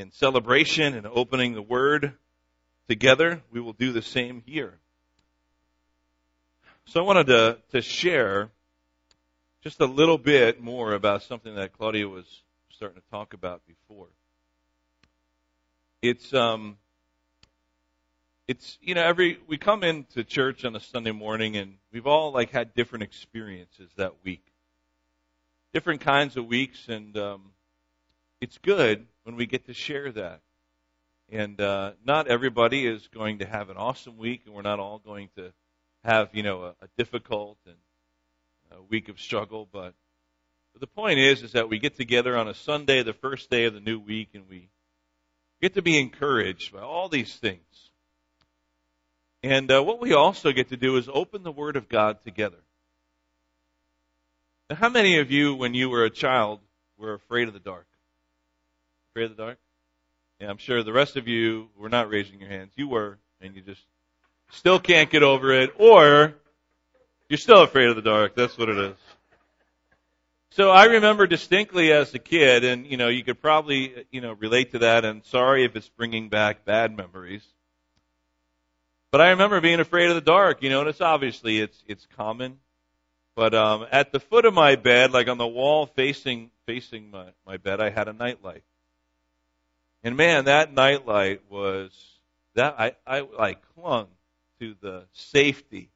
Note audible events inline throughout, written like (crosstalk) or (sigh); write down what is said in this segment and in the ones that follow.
in celebration and opening the Word together, we will do the same here. So I wanted to, to share just a little bit more about something that Claudia was starting to talk about before. It's um it's you know every we come into church on a Sunday morning and we've all like had different experiences that week. Different kinds of weeks and um it's good when we get to share that. And uh not everybody is going to have an awesome week and we're not all going to have, you know, a, a difficult and a week of struggle, but but the point is, is that we get together on a Sunday, the first day of the new week, and we get to be encouraged by all these things. And uh, what we also get to do is open the Word of God together. Now, how many of you, when you were a child, were afraid of the dark? Afraid of the dark? Yeah, I'm sure the rest of you were not raising your hands. You were, and you just still can't get over it, or you're still afraid of the dark. That's what it is. So I remember distinctly as a kid, and you know, you could probably, you know, relate to that. And sorry if it's bringing back bad memories. But I remember being afraid of the dark, you know, and it's obviously it's it's common. But um, at the foot of my bed, like on the wall facing facing my my bed, I had a nightlight. And man, that nightlight was that I I like clung to the safety,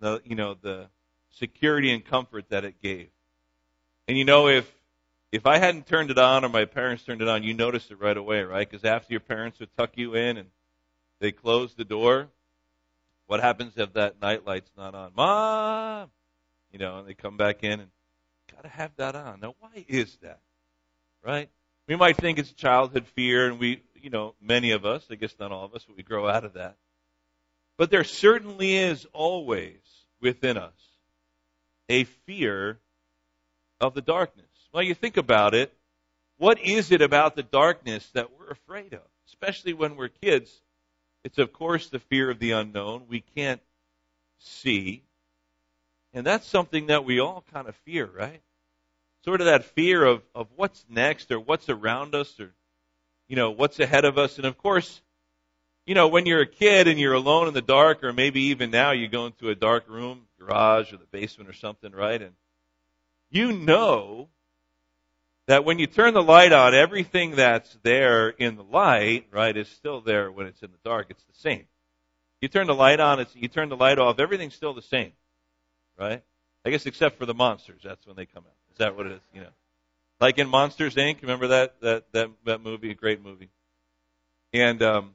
the you know the security and comfort that it gave. And you know, if if I hadn't turned it on or my parents turned it on, you notice it right away, right? Because after your parents would tuck you in and they close the door, what happens if that night light's not on? Mom, you know, and they come back in and gotta have that on. Now, why is that? Right? We might think it's childhood fear, and we, you know, many of us, I guess not all of us, but we grow out of that. But there certainly is always within us a fear of the darkness. Well, you think about it. What is it about the darkness that we're afraid of? Especially when we're kids. It's of course the fear of the unknown. We can't see. And that's something that we all kind of fear, right? Sort of that fear of, of what's next or what's around us or, you know, what's ahead of us. And of course, you know, when you're a kid and you're alone in the dark or maybe even now you go into a dark room, garage or the basement or something, right? And you know that when you turn the light on, everything that's there in the light, right, is still there when it's in the dark. It's the same. You turn the light on, it's, you turn the light off, everything's still the same, right? I guess except for the monsters. That's when they come out. Is that what it is? You know, like in Monsters Inc. Remember that that that that movie? A great movie. And um,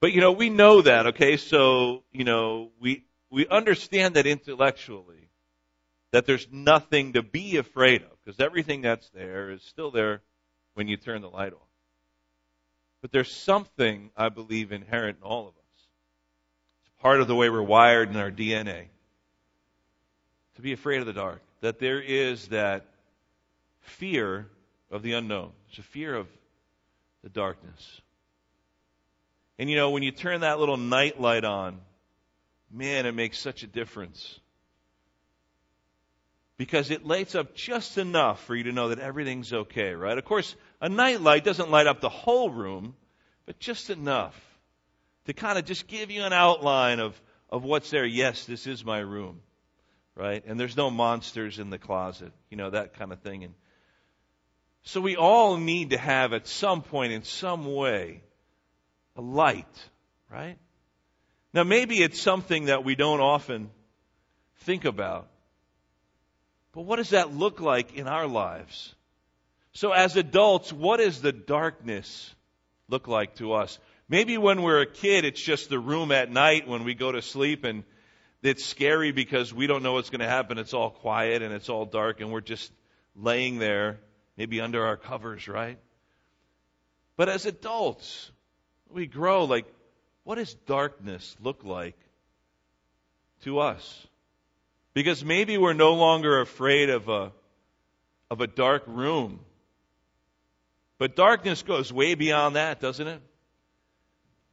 but you know we know that. Okay, so you know we we understand that intellectually that there's nothing to be afraid of because everything that's there is still there when you turn the light off. But there's something, I believe, inherent in all of us. It's part of the way we're wired in our DNA to be afraid of the dark. That there is that fear of the unknown. It's a fear of the darkness. And you know, when you turn that little night light on, man, it makes such a difference because it lights up just enough for you to know that everything's okay, right? Of course, a night light doesn't light up the whole room, but just enough to kind of just give you an outline of, of what's there. Yes, this is my room, right? And there's no monsters in the closet, you know, that kind of thing. And so we all need to have at some point in some way a light, right? Now maybe it's something that we don't often think about. But what does that look like in our lives? So as adults, what does the darkness look like to us? Maybe when we're a kid, it's just the room at night when we go to sleep and it's scary because we don't know what's going to happen. It's all quiet and it's all dark and we're just laying there, maybe under our covers, right? But as adults, we grow like, what does darkness look like to us? Because maybe we're no longer afraid of a, of a dark room. But darkness goes way beyond that, doesn't it?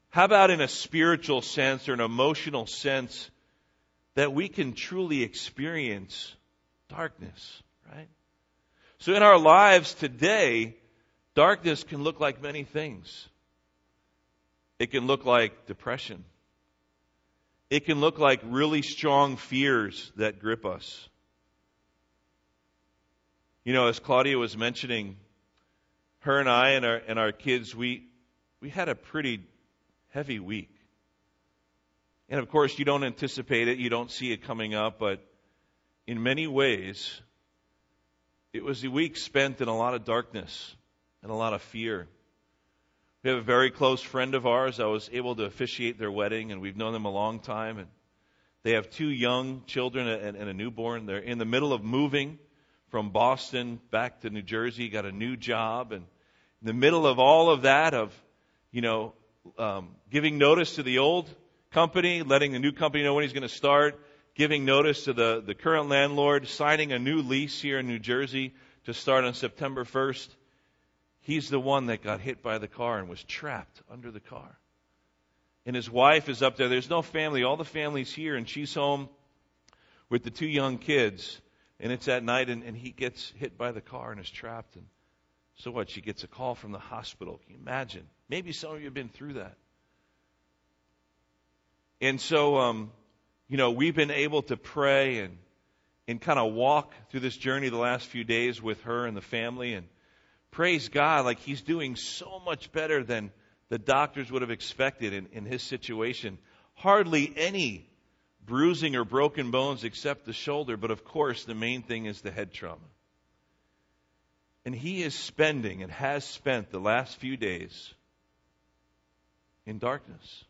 How about in a spiritual sense or an emotional sense that we can truly experience darkness, right? So in our lives today, Darkness can look like many things. It can look like depression. It can look like really strong fears that grip us. You know, as Claudia was mentioning, her and I and our and our kids, we we had a pretty heavy week. And of course, you don't anticipate it, you don't see it coming up, but in many ways, it was a week spent in a lot of darkness and a lot of fear. We have a very close friend of ours. I was able to officiate their wedding, and we've known them a long time. And they have two young children and, and a newborn. They're in the middle of moving from Boston back to New Jersey, got a new job, and in the middle of all of that, of you know, um, giving notice to the old company, letting the new company know when he's going to start, giving notice to the, the current landlord, signing a new lease here in New Jersey to start on September 1st. He's the one that got hit by the car and was trapped under the car. And his wife is up there. There's no family. All the family's here, and she's home with the two young kids. And it's at night, and, and he gets hit by the car and is trapped. And so what? She gets a call from the hospital. Can you imagine? Maybe some of you have been through that. And so, um, you know, we've been able to pray and and kind of walk through this journey the last few days with her and the family and praise God, like he's doing so much better than the doctors would have expected in, in his situation. Hardly any bruising or broken bones except the shoulder, but of course the main thing is the head trauma. And he is spending and has spent the last few days in darkness.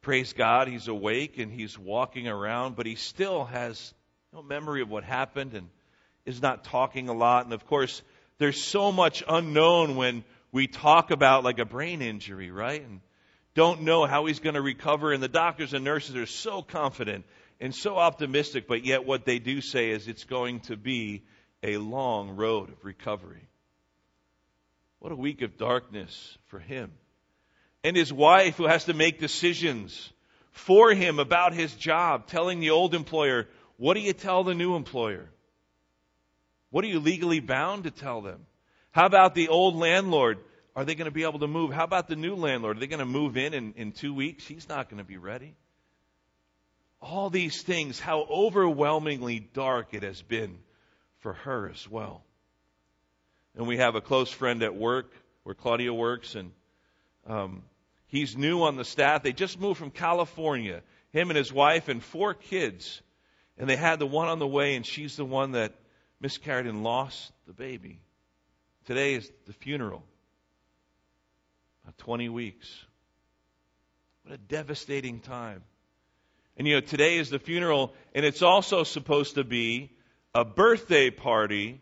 Praise God, he's awake and he's walking around, but he still has no memory of what happened and is not talking a lot. And of course, there's so much unknown when we talk about like a brain injury, right? And don't know how he's going to recover. And the doctors and nurses are so confident and so optimistic, but yet what they do say is it's going to be a long road of recovery. What a week of darkness for him. And his wife, who has to make decisions for him about his job, telling the old employer, What do you tell the new employer? What are you legally bound to tell them? How about the old landlord? Are they going to be able to move? How about the new landlord? Are they going to move in, in in two weeks? He's not going to be ready. All these things, how overwhelmingly dark it has been for her as well. And we have a close friend at work where Claudia works, and um, he's new on the staff. They just moved from California, him and his wife and four kids. And they had the one on the way, and she's the one that miscarried and lost the baby. Today is the funeral. About 20 weeks. What a devastating time. And you know, today is the funeral, and it's also supposed to be a birthday party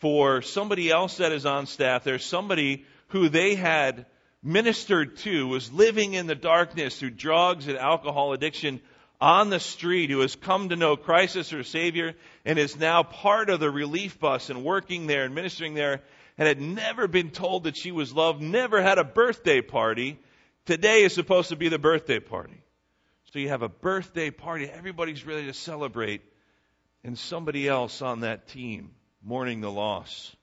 for somebody else that is on staff. There's somebody who they had ministered to, was living in the darkness through drugs and alcohol addiction on the street who has come to know Christ as her Savior and is now part of the relief bus and working there and ministering there and had never been told that she was loved, never had a birthday party. Today is supposed to be the birthday party. So you have a birthday party, everybody's ready to celebrate, and somebody else on that team mourning the loss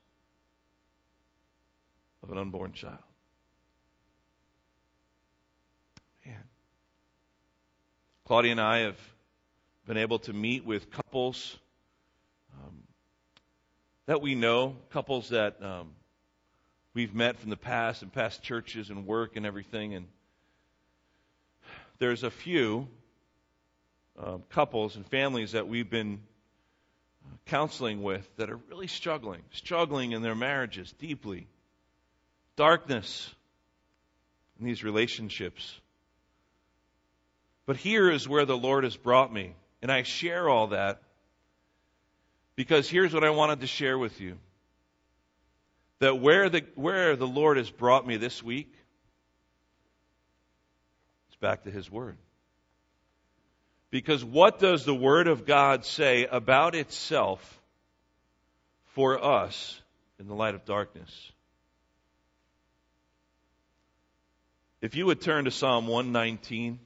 of an unborn child. Claudia and I have been able to meet with couples um, that we know, couples that um, we've met from the past and past churches and work and everything. And there's a few um, couples and families that we've been uh, counseling with that are really struggling, struggling in their marriages deeply. Darkness in these relationships. But here is where the Lord has brought me. And I share all that because here's what I wanted to share with you. That where the, where the Lord has brought me this week, it's back to His Word. Because what does the Word of God say about itself for us in the light of darkness? If you would turn to Psalm 119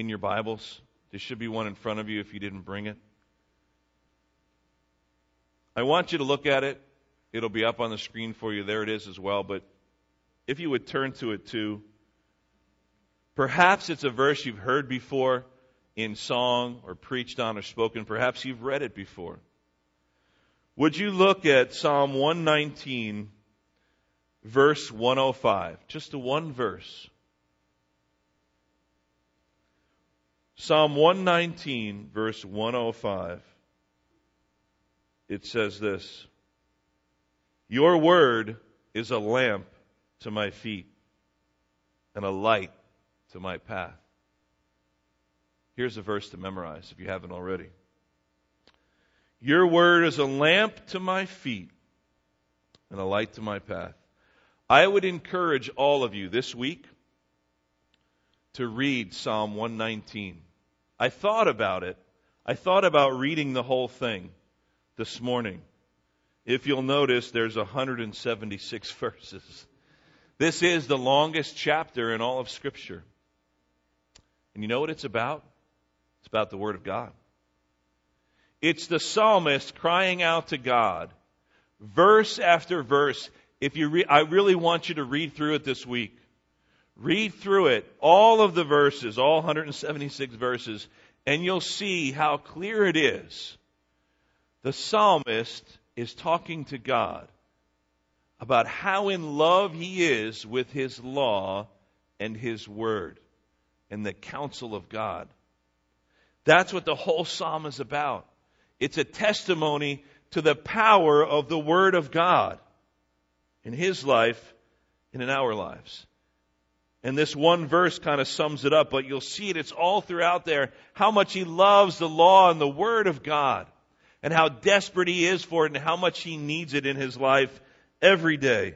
in your Bibles. There should be one in front of you if you didn't bring it. I want you to look at it. It'll be up on the screen for you. There it is as well. But if you would turn to it too. Perhaps it's a verse you've heard before in song or preached on or spoken. Perhaps you've read it before. Would you look at Psalm 119, verse 105? Just a one verse. Psalm 119, verse 105. It says this Your word is a lamp to my feet and a light to my path. Here's a verse to memorize if you haven't already. Your word is a lamp to my feet and a light to my path. I would encourage all of you this week to read Psalm 119. I thought about it. I thought about reading the whole thing this morning. If you'll notice, there's 176 (laughs) verses. This is the longest chapter in all of Scripture. And you know what it's about? It's about the Word of God. It's the psalmist crying out to God, verse after verse. If you re- I really want you to read through it this week. Read through it, all of the verses, all 176 verses, and you'll see how clear it is. The psalmist is talking to God about how in love he is with his law and his word and the counsel of God. That's what the whole psalm is about. It's a testimony to the power of the Word of God in his life and in our lives. And this one verse kind of sums it up, but you'll see it. It's all throughout there. How much he loves the law and the Word of God. And how desperate he is for it and how much he needs it in his life every day.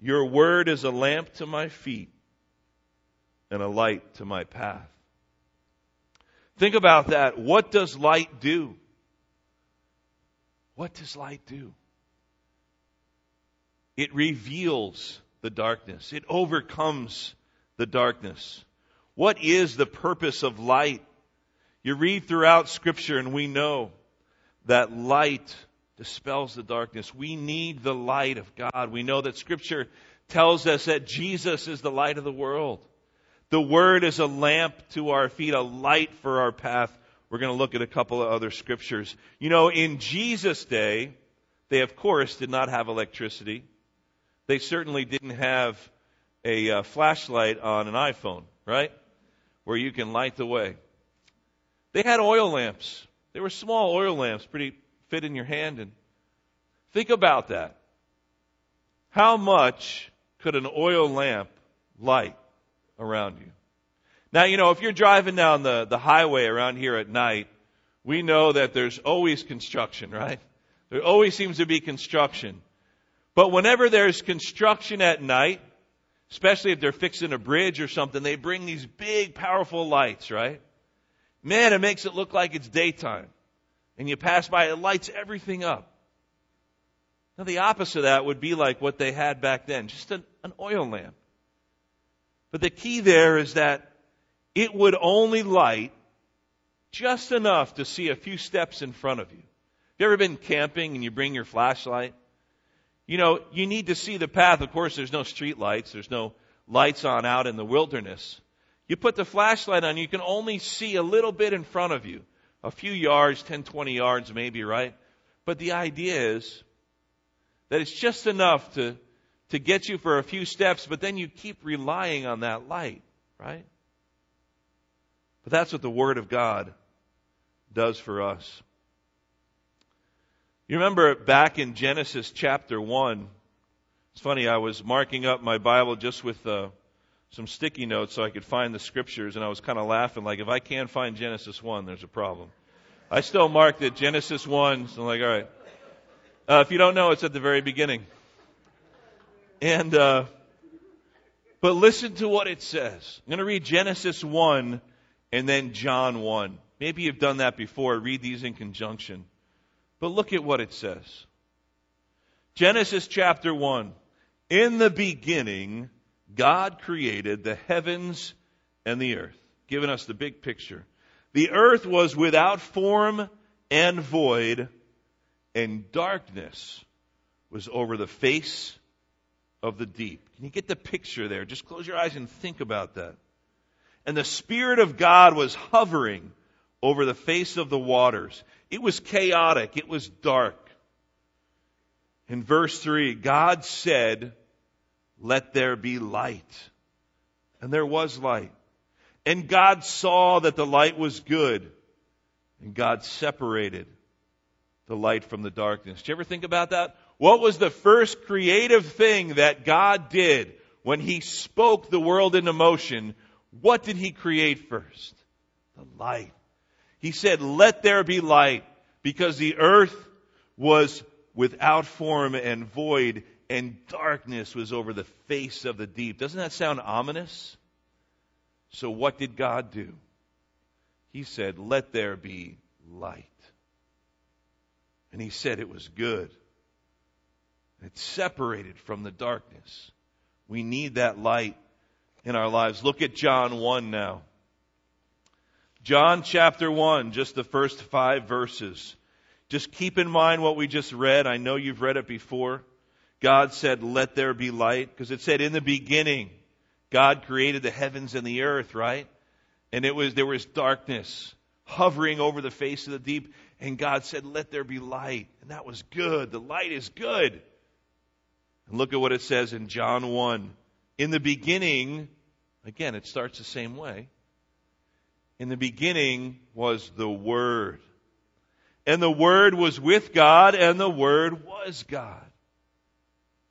Your Word is a lamp to my feet and a light to my path. Think about that. What does light do? What does light do? It reveals the darkness. It overcomes the darkness. What is the purpose of light? You read throughout scripture and we know that light dispels the darkness. We need the light of God. We know that scripture tells us that Jesus is the light of the world. The Word is a lamp to our feet, a light for our path. We're going to look at a couple of other scriptures. You know, in Jesus' day, they of course did not have electricity. They certainly didn't have a uh, flashlight on an iPhone, right? Where you can light the way. They had oil lamps. They were small oil lamps, pretty fit in your hand. And think about that. How much could an oil lamp light? around you. Now, you know, if you're driving down the, the highway around here at night, we know that there's always construction, right? There always seems to be construction. But whenever there's construction at night, especially if they're fixing a bridge or something, they bring these big, powerful lights, right? Man, it makes it look like it's daytime. And you pass by, it lights everything up. Now, the opposite of that would be like what they had back then just an, an oil lamp. But the key there is that it would only light just enough to see a few steps in front of you. Have you ever been camping and you bring your flashlight? You know, you need to see the path. Of course, there's no street lights. There's no lights on out in the wilderness. You put the flashlight on, you can only see a little bit in front of you. A few yards, 10, 20 yards maybe, right? But the idea is that it's just enough to to get you for a few steps, but then you keep relying on that light, right? But that's what the Word of God does for us. You remember back in Genesis chapter 1, it's funny, I was marking up my Bible just with uh, some sticky notes so I could find the scriptures, and I was kind of laughing, like, if I can't find Genesis 1, there's a problem. I still marked it Genesis 1, so I'm like, all right. Uh, if you don't know, it's at the very beginning. And, uh, but listen to what it says. I'm going to read Genesis 1 and then John 1. Maybe you've done that before. Read these in conjunction. But look at what it says. Genesis chapter 1. In the beginning, God created the heavens and the earth, giving us the big picture. The earth was without form and void, and darkness was over the face of the deep. Can you get the picture there? Just close your eyes and think about that. And the Spirit of God was hovering over the face of the waters. It was chaotic. It was dark. In verse 3, God said, let there be light. And there was light. And God saw that the light was good. And God separated the light from the darkness. Did you ever think about that? What was the first creative thing that God did when He spoke the world into motion? What did He create first? The light. He said, let there be light because the earth was without form and void and darkness was over the face of the deep. Doesn't that sound ominous? So what did God do? He said, let there be light. And he said it was good. It's separated from the darkness. We need that light in our lives. Look at John 1 now. John chapter 1, just the first five verses. Just keep in mind what we just read. I know you've read it before. God said, let there be light, because it said in the beginning, God created the heavens and the earth, right? And it was, there was darkness hovering over the face of the deep, and God said, let there be light. And that was good. The light is good. And look at what it says in John 1. In the beginning, again, it starts the same way. In the beginning was the Word. And the Word was with God, and the Word was God.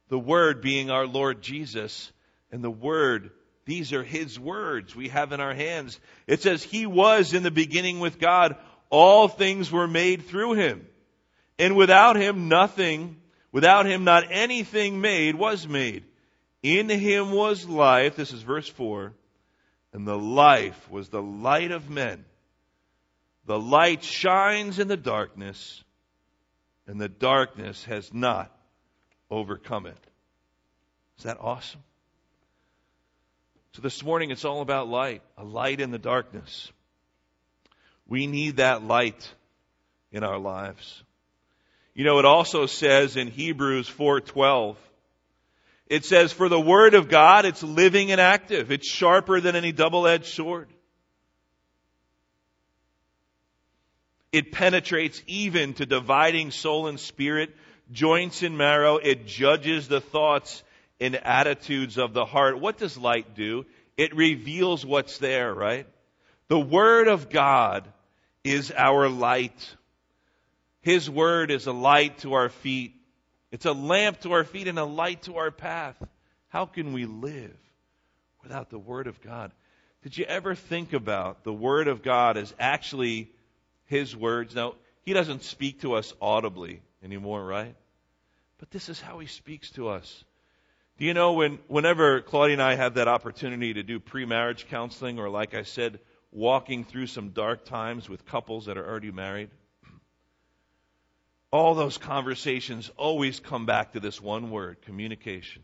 The Word being our Lord Jesus, and the Word, these are His words we have in our hands. It says, He was in the beginning with God. All things were made through Him. And without Him, nothing, without Him, not anything made was made. In Him was life. This is verse 4. And the life was the light of men. The light shines in the darkness, and the darkness has not overcome it. Is that awesome? So this morning it's all about light, a light in the darkness. We need that light in our lives. You know, it also says in Hebrews 4:12, it says, "For the word of God, it's living and active. It's sharper than any double-edged sword. It penetrates even to dividing soul and spirit, joints and marrow. It judges the thoughts and attitudes of the heart. What does light do? It reveals what's there, right? The Word of God is our light. His Word is a light to our feet. It's a lamp to our feet and a light to our path. How can we live without the Word of God? Did you ever think about the Word of God as actually His words? Now, He doesn't speak to us audibly anymore, right? But this is how He speaks to us. Do you know when, whenever Claudia and I have that opportunity to do pre-marriage counseling or like I said, walking through some dark times with couples that are already married, all those conversations always come back to this one word, communication.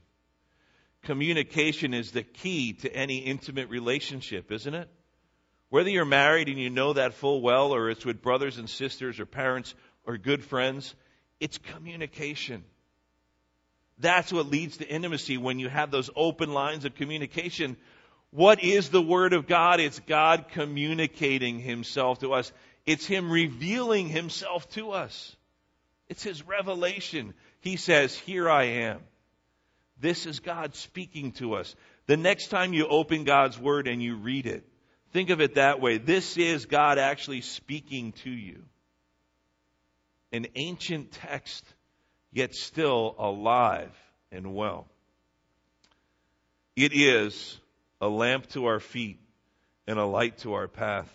Communication is the key to any intimate relationship, isn't it? Whether you're married and you know that full well, or it's with brothers and sisters or parents or good friends, it's communication. That's what leads to intimacy when you have those open lines of communication. What is the Word of God? It's God communicating Himself to us. It's Him revealing Himself to us. It's His revelation. He says, Here I am. This is God speaking to us. The next time you open God's Word and you read it, think of it that way. This is God actually speaking to you. An ancient text yet still alive and well. It is a lamp to our feet and a light to our path.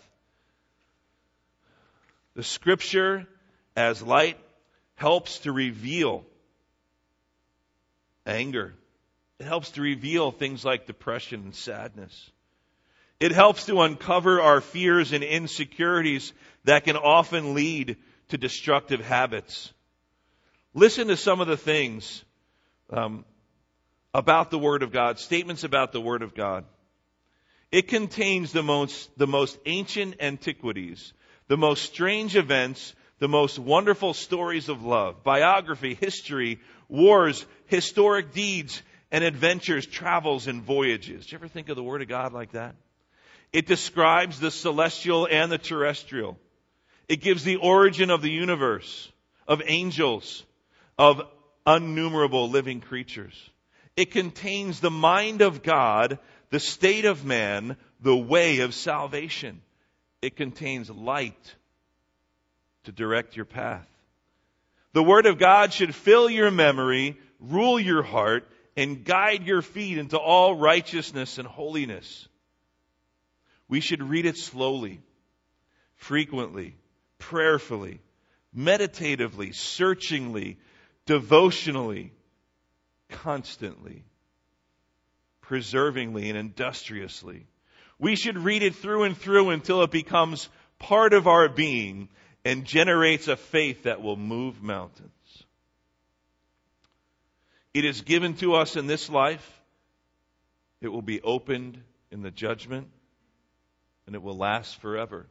The scripture as light helps to reveal anger. It helps to reveal things like depression and sadness. It helps to uncover our fears and insecurities that can often lead to destructive habits. Listen to some of the things um, about the Word of God, statements about the Word of God. It contains the most, the most ancient antiquities, the most strange events, the most wonderful stories of love, biography, history, wars, historic deeds, and adventures, travels, and voyages. Do you ever think of the Word of God like that? It describes the celestial and the terrestrial. It gives the origin of the universe, of angels, of innumerable living creatures. It contains the mind of God, the state of man, the way of salvation. It contains light to direct your path. The Word of God should fill your memory, rule your heart, and guide your feet into all righteousness and holiness. We should read it slowly, frequently, prayerfully, meditatively, searchingly, devotionally, constantly, preservingly, and industriously. We should read it through and through until it becomes part of our being and generates a faith that will move mountains. It is given to us in this life. It will be opened in the judgment and it will last forever.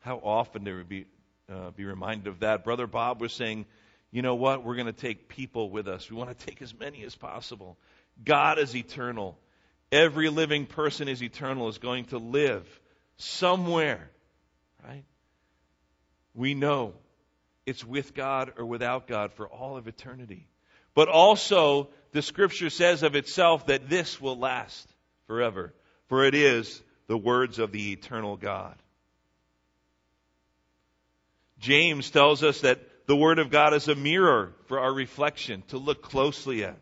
How often do we be, uh, be reminded of that? Brother Bob was saying, you know what? We're going to take people with us. We want to take as many as possible. God is eternal. Every living person is eternal, is going to live somewhere, right? We know it's with God or without God for all of eternity. But also, the scripture says of itself that this will last forever, for it is the words of the eternal God. James tells us that the Word of God is a mirror for our reflection to look closely at,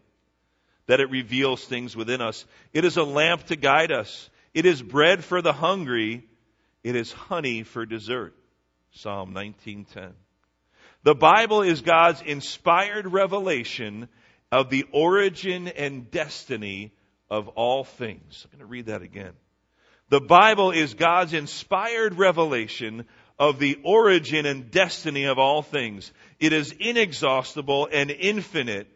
that it reveals things within us. It is a lamp to guide us. It is bread for the hungry. It is honey for dessert. Psalm 19:10. The Bible is God's inspired revelation of the origin and destiny of all things. I'm going to read that again. The Bible is God's inspired revelation of the origin and destiny of all things. It is inexhaustible and infinite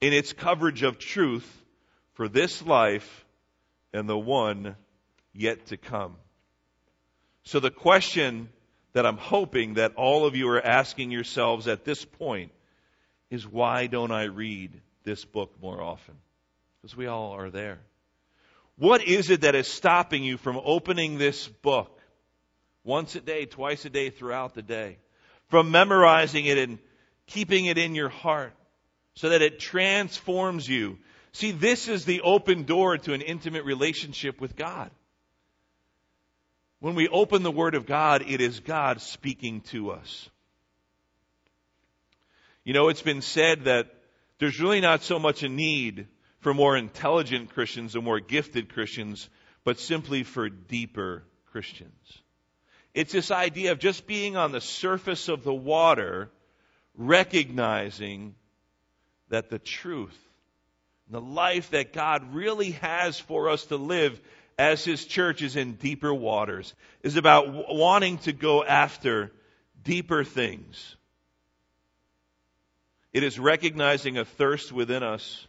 in its coverage of truth for this life and the one yet to come. So the question that I'm hoping that all of you are asking yourselves at this point is why don't I read this book more often? Because we all are there. What is it that is stopping you from opening this book once a day, twice a day, throughout the day? From memorizing it and keeping it in your heart so that it transforms you. See, this is the open door to an intimate relationship with God. When we open the Word of God, it is God speaking to us. You know, it's been said that there's really not so much a need for more intelligent Christians or more gifted Christians, but simply for deeper Christians. It's this idea of just being on the surface of the water, recognizing that the truth, the life that God really has for us to live as His church is in deeper waters, is about wanting to go after deeper things. It is recognizing a thirst within us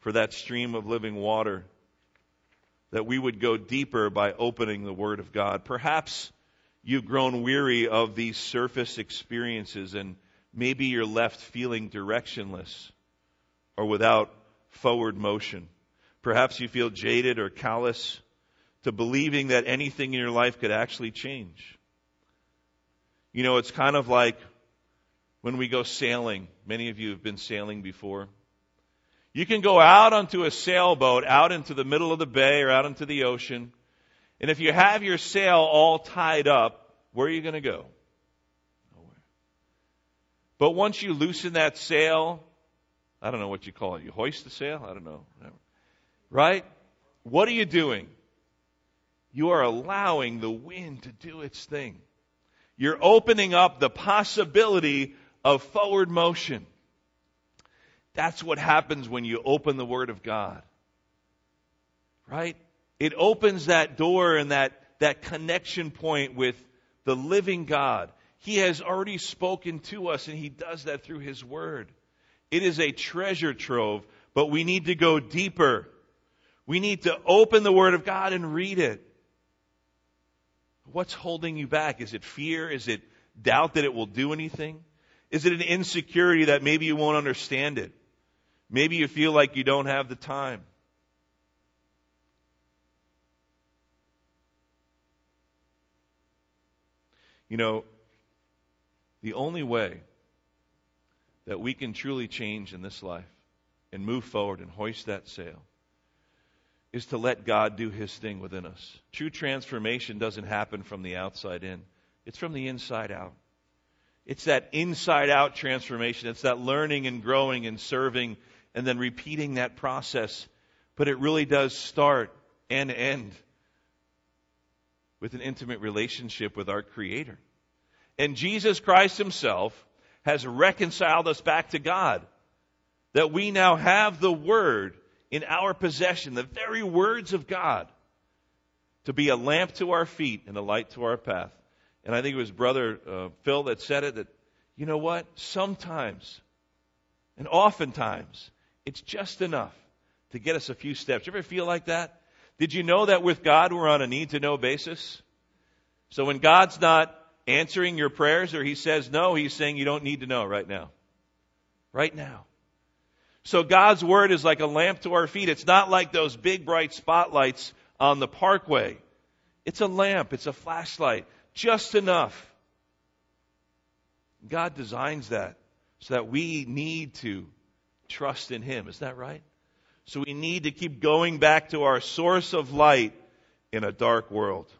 for that stream of living water. That we would go deeper by opening the Word of God. Perhaps you've grown weary of these surface experiences and maybe you're left feeling directionless or without forward motion. Perhaps you feel jaded or callous to believing that anything in your life could actually change. You know, it's kind of like when we go sailing. Many of you have been sailing before. You can go out onto a sailboat, out into the middle of the bay or out into the ocean. And if you have your sail all tied up, where are you going to go? Nowhere. But once you loosen that sail, I don't know what you call it. You hoist the sail? I don't know. Right? What are you doing? You are allowing the wind to do its thing. You're opening up the possibility of forward motion. That's what happens when you open the Word of God. Right? It opens that door and that, that connection point with the living God. He has already spoken to us and He does that through His Word. It is a treasure trove, but we need to go deeper. We need to open the Word of God and read it. What's holding you back? Is it fear? Is it doubt that it will do anything? Is it an insecurity that maybe you won't understand it? Maybe you feel like you don't have the time. You know, the only way that we can truly change in this life and move forward and hoist that sail is to let God do His thing within us. True transformation doesn't happen from the outside in, it's from the inside out. It's that inside out transformation. It's that learning and growing and serving and then repeating that process. But it really does start and end with an intimate relationship with our Creator. And Jesus Christ Himself has reconciled us back to God. That we now have the Word in our possession, the very words of God, to be a lamp to our feet and a light to our path. And I think it was Brother uh, Phil that said it that, you know what? Sometimes, and oftentimes, it's just enough to get us a few steps. You ever feel like that? Did you know that with God we're on a need to know basis? So when God's not answering your prayers or He says no, He's saying you don't need to know right now. Right now. So God's Word is like a lamp to our feet. It's not like those big bright spotlights on the parkway. It's a lamp. It's a flashlight. Just enough. God designs that so that we need to trust in Him. Is that right? So we need to keep going back to our source of light in a dark world.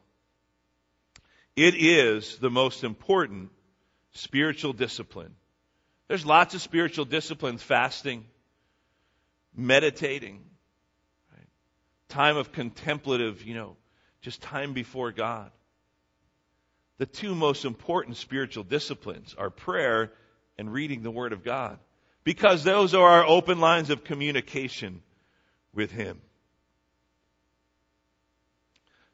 It is the most important spiritual discipline. There's lots of spiritual disciplines, fasting, meditating, right? time of contemplative, you know, just time before God. The two most important spiritual disciplines are prayer and reading the Word of God because those are our open lines of communication with Him.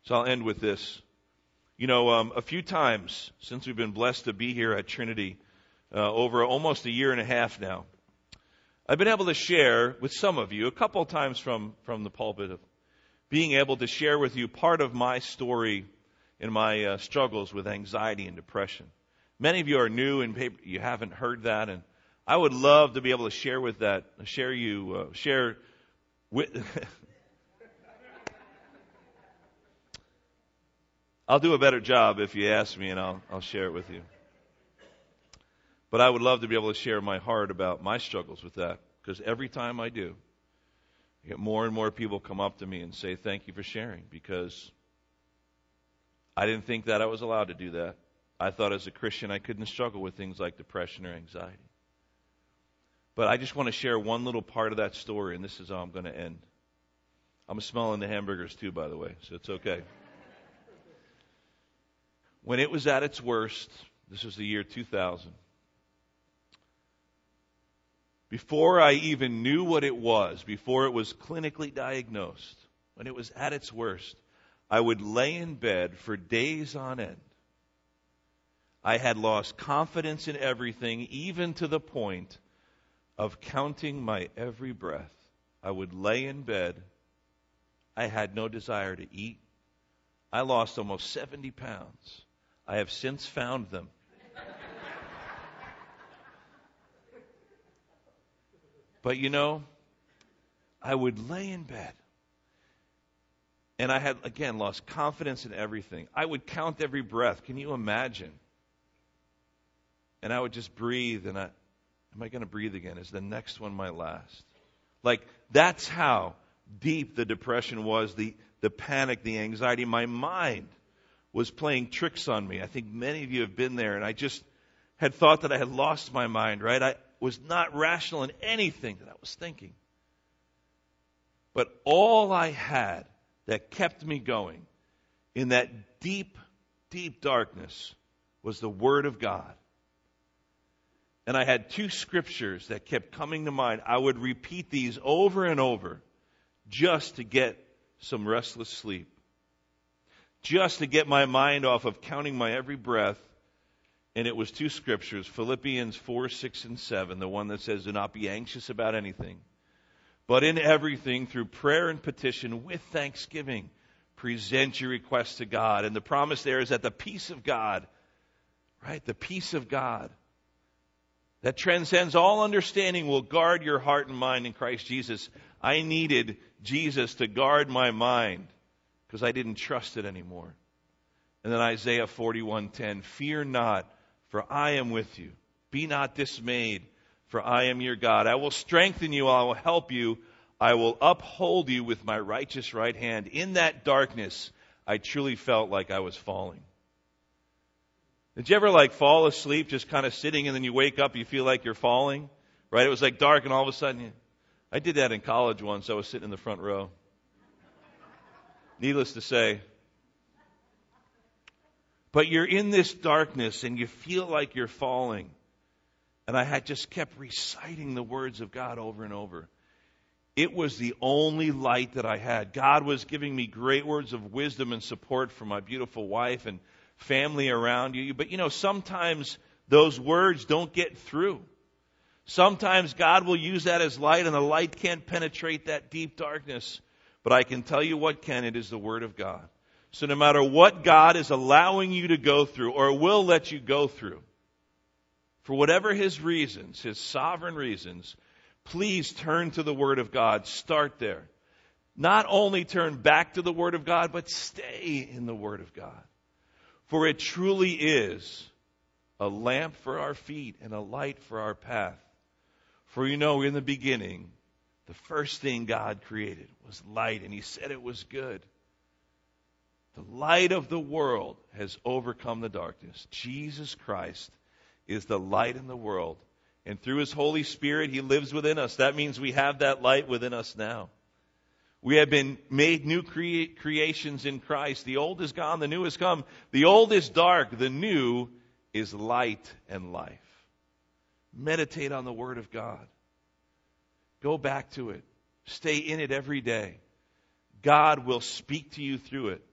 So I'll end with this. You know, um, a few times since we've been blessed to be here at Trinity, uh, over almost a year and a half now, I've been able to share with some of you, a couple of times from, from the pulpit, of being able to share with you part of my story in my uh, struggles with anxiety and depression. Many of you are new and you haven't heard that, and I would love to be able to share with that, share you, uh, share with. (laughs) I'll do a better job if you ask me, and I'll I'll share it with you. But I would love to be able to share my heart about my struggles with that, because every time I do, I get more and more people come up to me and say, "Thank you for sharing," because I didn't think that I was allowed to do that. I thought as a Christian I couldn't struggle with things like depression or anxiety. But I just want to share one little part of that story, and this is how I'm going to end. I'm smelling the hamburgers too, by the way, so it's okay. when it was at its worst, this was the year 2000. Before I even knew what it was, before it was clinically diagnosed, when it was at its worst, I would lay in bed for days on end. I had lost confidence in everything, even to the point of counting my every breath. I would lay in bed. I had no desire to eat. I lost almost 70 pounds. I have since found them. But you know, I would lay in bed. And I had, again, lost confidence in everything. I would count every breath. Can you imagine? And I would just breathe, and I, Am I going to breathe again? Is the next one my last? Like, that's how deep the depression was, the, the panic, the anxiety. My mind was playing tricks on me. I think many of you have been there, and I just had thought that I had lost my mind, right? I was not rational in anything that I was thinking. But all I had that kept me going in that deep, deep darkness was the Word of God and I had two scriptures that kept coming to mind. I would repeat these over and over just to get some restless sleep, just to get my mind off of counting my every breath. And it was two scriptures Philippians 4, 6, and 7, the one that says, Do not be anxious about anything, but in everything, through prayer and petition, with thanksgiving, present your requests to God. And the promise there is that the peace of God right? The peace of God that transcends all understanding will guard your heart and mind in Christ Jesus. I needed Jesus to guard my mind because I didn't trust it anymore. And then Isaiah 41:10, "Fear not, for I am with you. Be not dismayed, for I am your God. I will strengthen you, I will help you, I will uphold you with my righteous right hand." In that darkness, I truly felt like I was falling. Did you ever like fall asleep just kind of sitting and then you wake up, you feel like you're falling? Right? It was like dark and all of a sudden you, I did that in college once. I was sitting in the front row. Needless to say. But you're in this darkness and you feel like you're falling. And I had just kept reciting the words of God over and over. It was the only light that I had. God was giving me great words of wisdom and support from my beautiful wife and family around you. But you know, sometimes those words don't get through. Sometimes God will use that as light and the light can't penetrate that deep darkness. But I can tell you what can, it is the Word of God. So no matter what God is allowing you to go through or will let you go through, for whatever His reasons, His sovereign reasons, please turn to the Word of God. Start there. Not only turn back to the Word of God, but stay in the Word of God. For it truly is a lamp for our feet and a light for our path. For you know, in the beginning, the first thing God created was light, and He said it was good. The light of the world has overcome the darkness. Jesus Christ is the light in the world. And through His Holy Spirit, He lives within us. That means we have that light within us now. We have been made new crea- creations in Christ. The old is gone, the new has come. The old is dark, the new is light and life. Meditate on the Word of God. Go back to it. Stay in it every day. God will speak to you through it.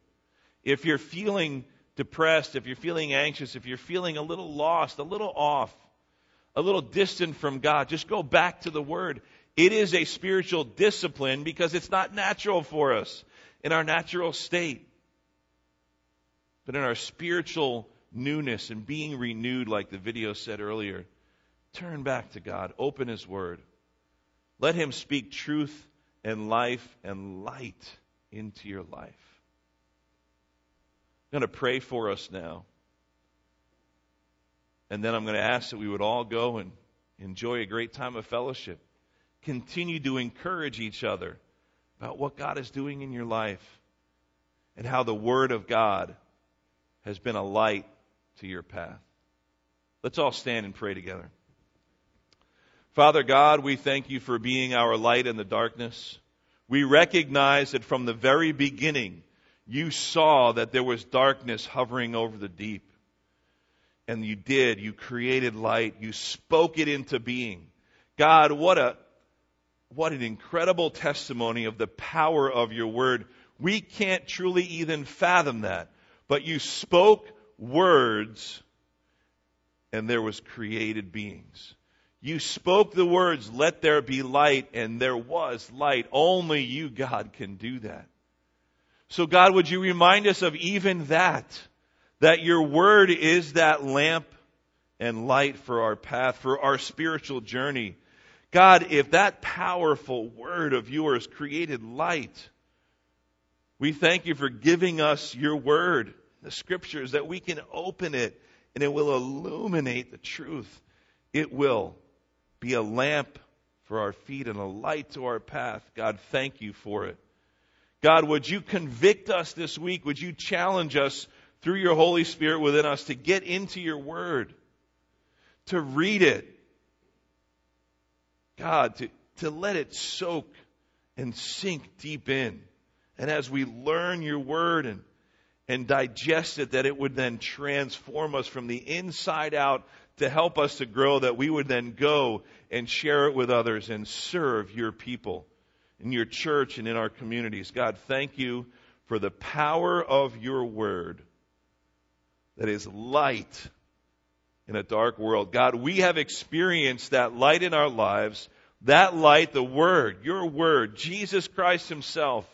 If you're feeling depressed, if you're feeling anxious, if you're feeling a little lost, a little off, a little distant from God, just go back to the Word it is a spiritual discipline because it's not natural for us in our natural state. But in our spiritual newness and being renewed, like the video said earlier, turn back to God. Open His Word. Let Him speak truth and life and light into your life. I'm going to pray for us now. And then I'm going to ask that we would all go and enjoy a great time of fellowship continue to encourage each other about what God is doing in your life and how the Word of God has been a light to your path. Let's all stand and pray together. Father God, we thank you for being our light in the darkness. We recognize that from the very beginning, you saw that there was darkness hovering over the deep. And you did. You created light. You spoke it into being. God, what a what an incredible testimony of the power of your word. We can't truly even fathom that. But you spoke words and there was created beings. You spoke the words, let there be light, and there was light. Only you, God, can do that. So God, would you remind us of even that? That your word is that lamp and light for our path, for our spiritual journey. God, if that powerful word of yours created light, we thank you for giving us your word, the scriptures, that we can open it and it will illuminate the truth. It will be a lamp for our feet and a light to our path. God, thank you for it. God, would you convict us this week? Would you challenge us through your Holy Spirit within us to get into your word, to read it, God, to, to let it soak and sink deep in. And as we learn your word and, and digest it, that it would then transform us from the inside out to help us to grow, that we would then go and share it with others and serve your people in your church and in our communities. God, thank you for the power of your word that is light in a dark world. God, we have experienced that light in our lives. That light, the Word, your Word, Jesus Christ Himself,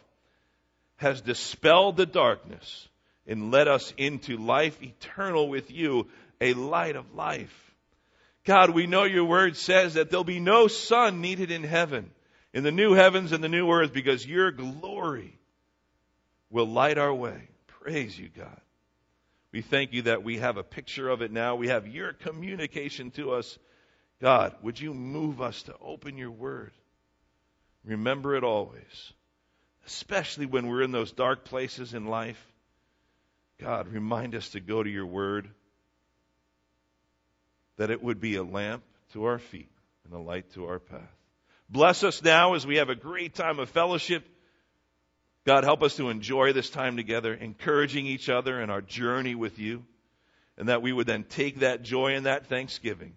has dispelled the darkness and led us into life eternal with you a light of life. God, we know your word says that there'll be no sun needed in heaven, in the new heavens and the new earth, because your glory will light our way. Praise you, God. We thank you that we have a picture of it now. We have your communication to us. God, would you move us to open your word? Remember it always, especially when we're in those dark places in life. God, remind us to go to your word, that it would be a lamp to our feet and a light to our path. Bless us now as we have a great time of fellowship. God, help us to enjoy this time together, encouraging each other in our journey with you, and that we would then take that joy and that thanksgiving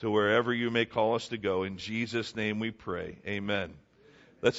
to wherever you may call us to go. In Jesus' name we pray. Amen. Let's